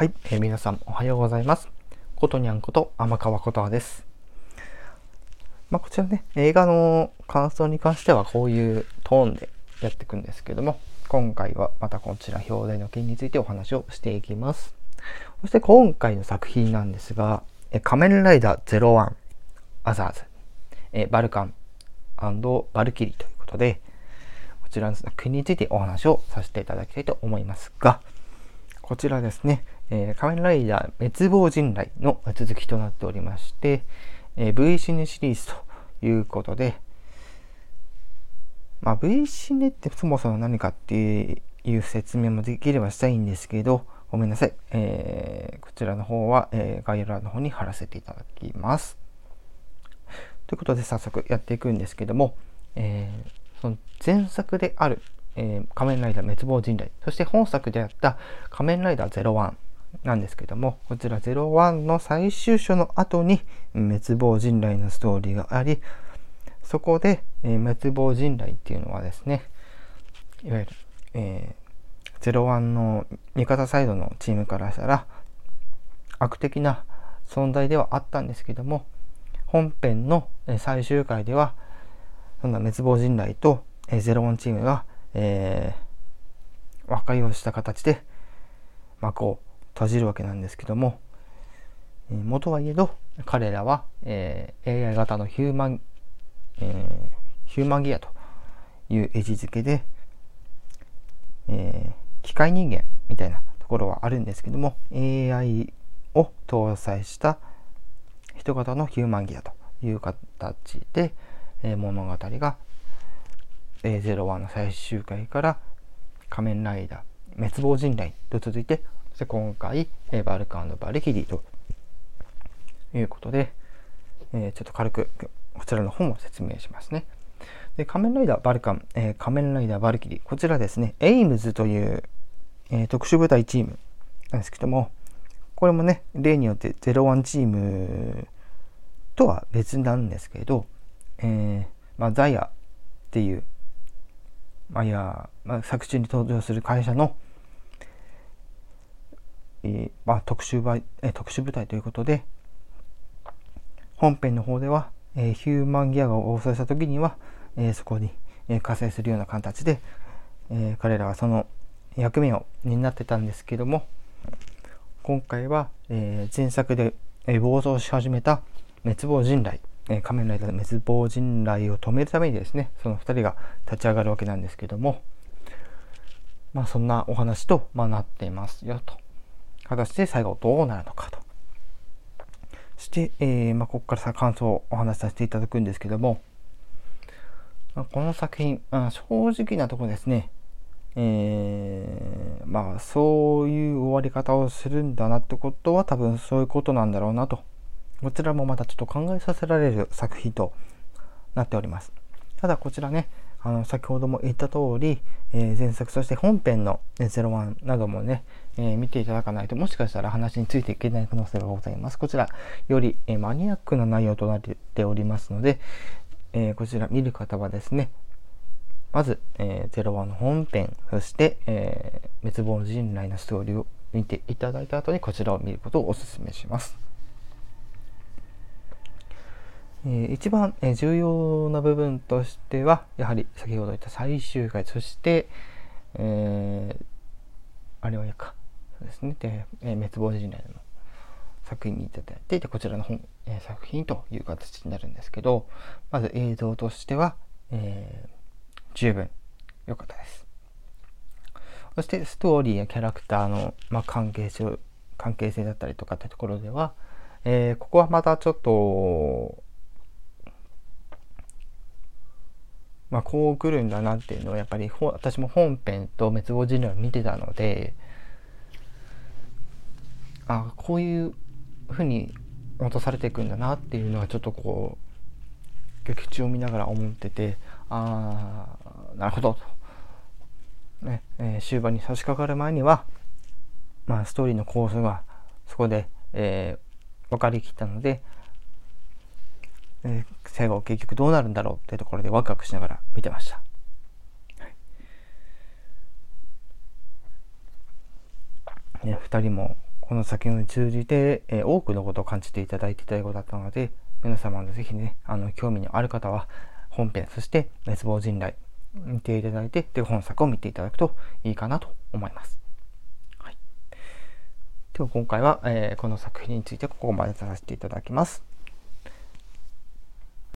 はい、えー、皆さんおはようございます。ことにゃんこと天川ことです。まあ、こちらね、映画の感想に関してはこういうトーンでやっていくんですけども、今回はまたこちら表題の件についてお話をしていきます。そして今回の作品なんですが、え仮面ライダー01アザーズ、えバルカンバルキリーということで、こちらの作品についてお話をさせていただきたいと思いますが、こちらですね、えー、仮面ライダー滅亡人雷の続きとなっておりまして、えー、V シネシリーズということで、まあ、V シネってそもそも何かっていう説明もできればしたいんですけど、ごめんなさい。えー、こちらの方は、え、概要欄の方に貼らせていただきます。ということで早速やっていくんですけども、えー、その前作である、えー、仮面ライダー滅亡人雷、そして本作であった仮面ライダー01なんですけども、こちら01の最終章の後に滅亡人雷のストーリーがあり、そこで、えー、滅亡人雷っていうのはですね、いわゆる、えー、01の味方サイドのチームからしたら悪的な存在ではあったんですけども、本編の最終回では、そんな滅亡人雷と01チームが、えー、和解をした形で幕を閉じるわけなんですけども、え、元はいえど彼らは、えー、AI 型のヒューマン、えー、ヒューマンギアという位置づけで、えー、機械人間みたいなところはあるんですけども AI を搭載した人型のヒューマギアという形で、え、物語が、え01の最終回から仮面ライダー滅亡迅雷と続いてで今回、えー、バルカンバルキリーということで、え、ちょっと軽くこちらの本を説明しますね。で仮面ライダーバルカン、え、仮面ライダーバルキリーこちらですね、エイムズという、え、特殊部隊チームなんですけども、これもね、例によって01チームとは別なんですけど、えー、まあ、ザイアっていう、まあ、いや、まあ、作中に登場する会社の、え、まあ、特殊部、え、特殊部隊ということで、本編の方では、え、ヒューマンギアが応送した時には、えそこに、え加勢するような形で、え彼らはその役目を担ってたんですけども、今回は、え前作で、え暴走し始めた滅亡人雷、え仮面ライダーの滅亡人雷を止めるためにですね、その2人が立ち上がるわけなんですけども、まあそんなお話と、まあ、なっていますよと。果たして最後どうなるのかと。そして、えー、まあ、ここからさ感想をお話しさせていただくんですけども、まあ、この作品、あ正直なところですね、えー、まあそういう終わり方をするんだなってことは多分そういうことなんだろうなとこちらもまたちょっと考えさせられる作品となっております。ただこちらね、あの先ほども言った通り、えー、前作そして本編の01などもね、えー、見ていただかないともしかしたら話についていけない可能性がございます。こちらより、えー、マニアックな内容となっておりますので、えこちら見る方はですね、まず、えー、01の本編、そして、え滅亡の人雷のストーリーを見ていただいた後にこちらを見ることをお勧めします。えー、一番、えー、重要な部分としてはやはり先ほど言った最終回そして、えー、あれはやかそうですね。で、えー、滅亡時代の作品にいただいてでこちらの本、えー、作品という形になるんですけどまず映像としては、えー、十分良かったです。そしてストーリーやキャラクターの、まあ、関係性関係性だったりとかってところでは、えー、ここはまたちょっとまあ、こう来るんだなっていうのをやっぱり私も本編と滅亡人類を見てたのであこういうふうに落とされていくんだなっていうのはちょっとこう劇中を見ながら思っててああなるほどと、ねえー、終盤に差し掛かる前には、まあ、ストーリーの構想がそこで、えー、分かりきったのでえー、最後結局どうなるんだろうっていうところでワクワクしながら見てました。はいね、2人もこの作品を通じて、えー、多くのことを感じていただいていたようだったので、皆様のぜひね、あの、興味のある方は、本編、そして熱望人来、見ていただいて、で、本作を見ていただくといいかなと思います。はい。では今回は、えー、この作品についてここまでさせていただきます。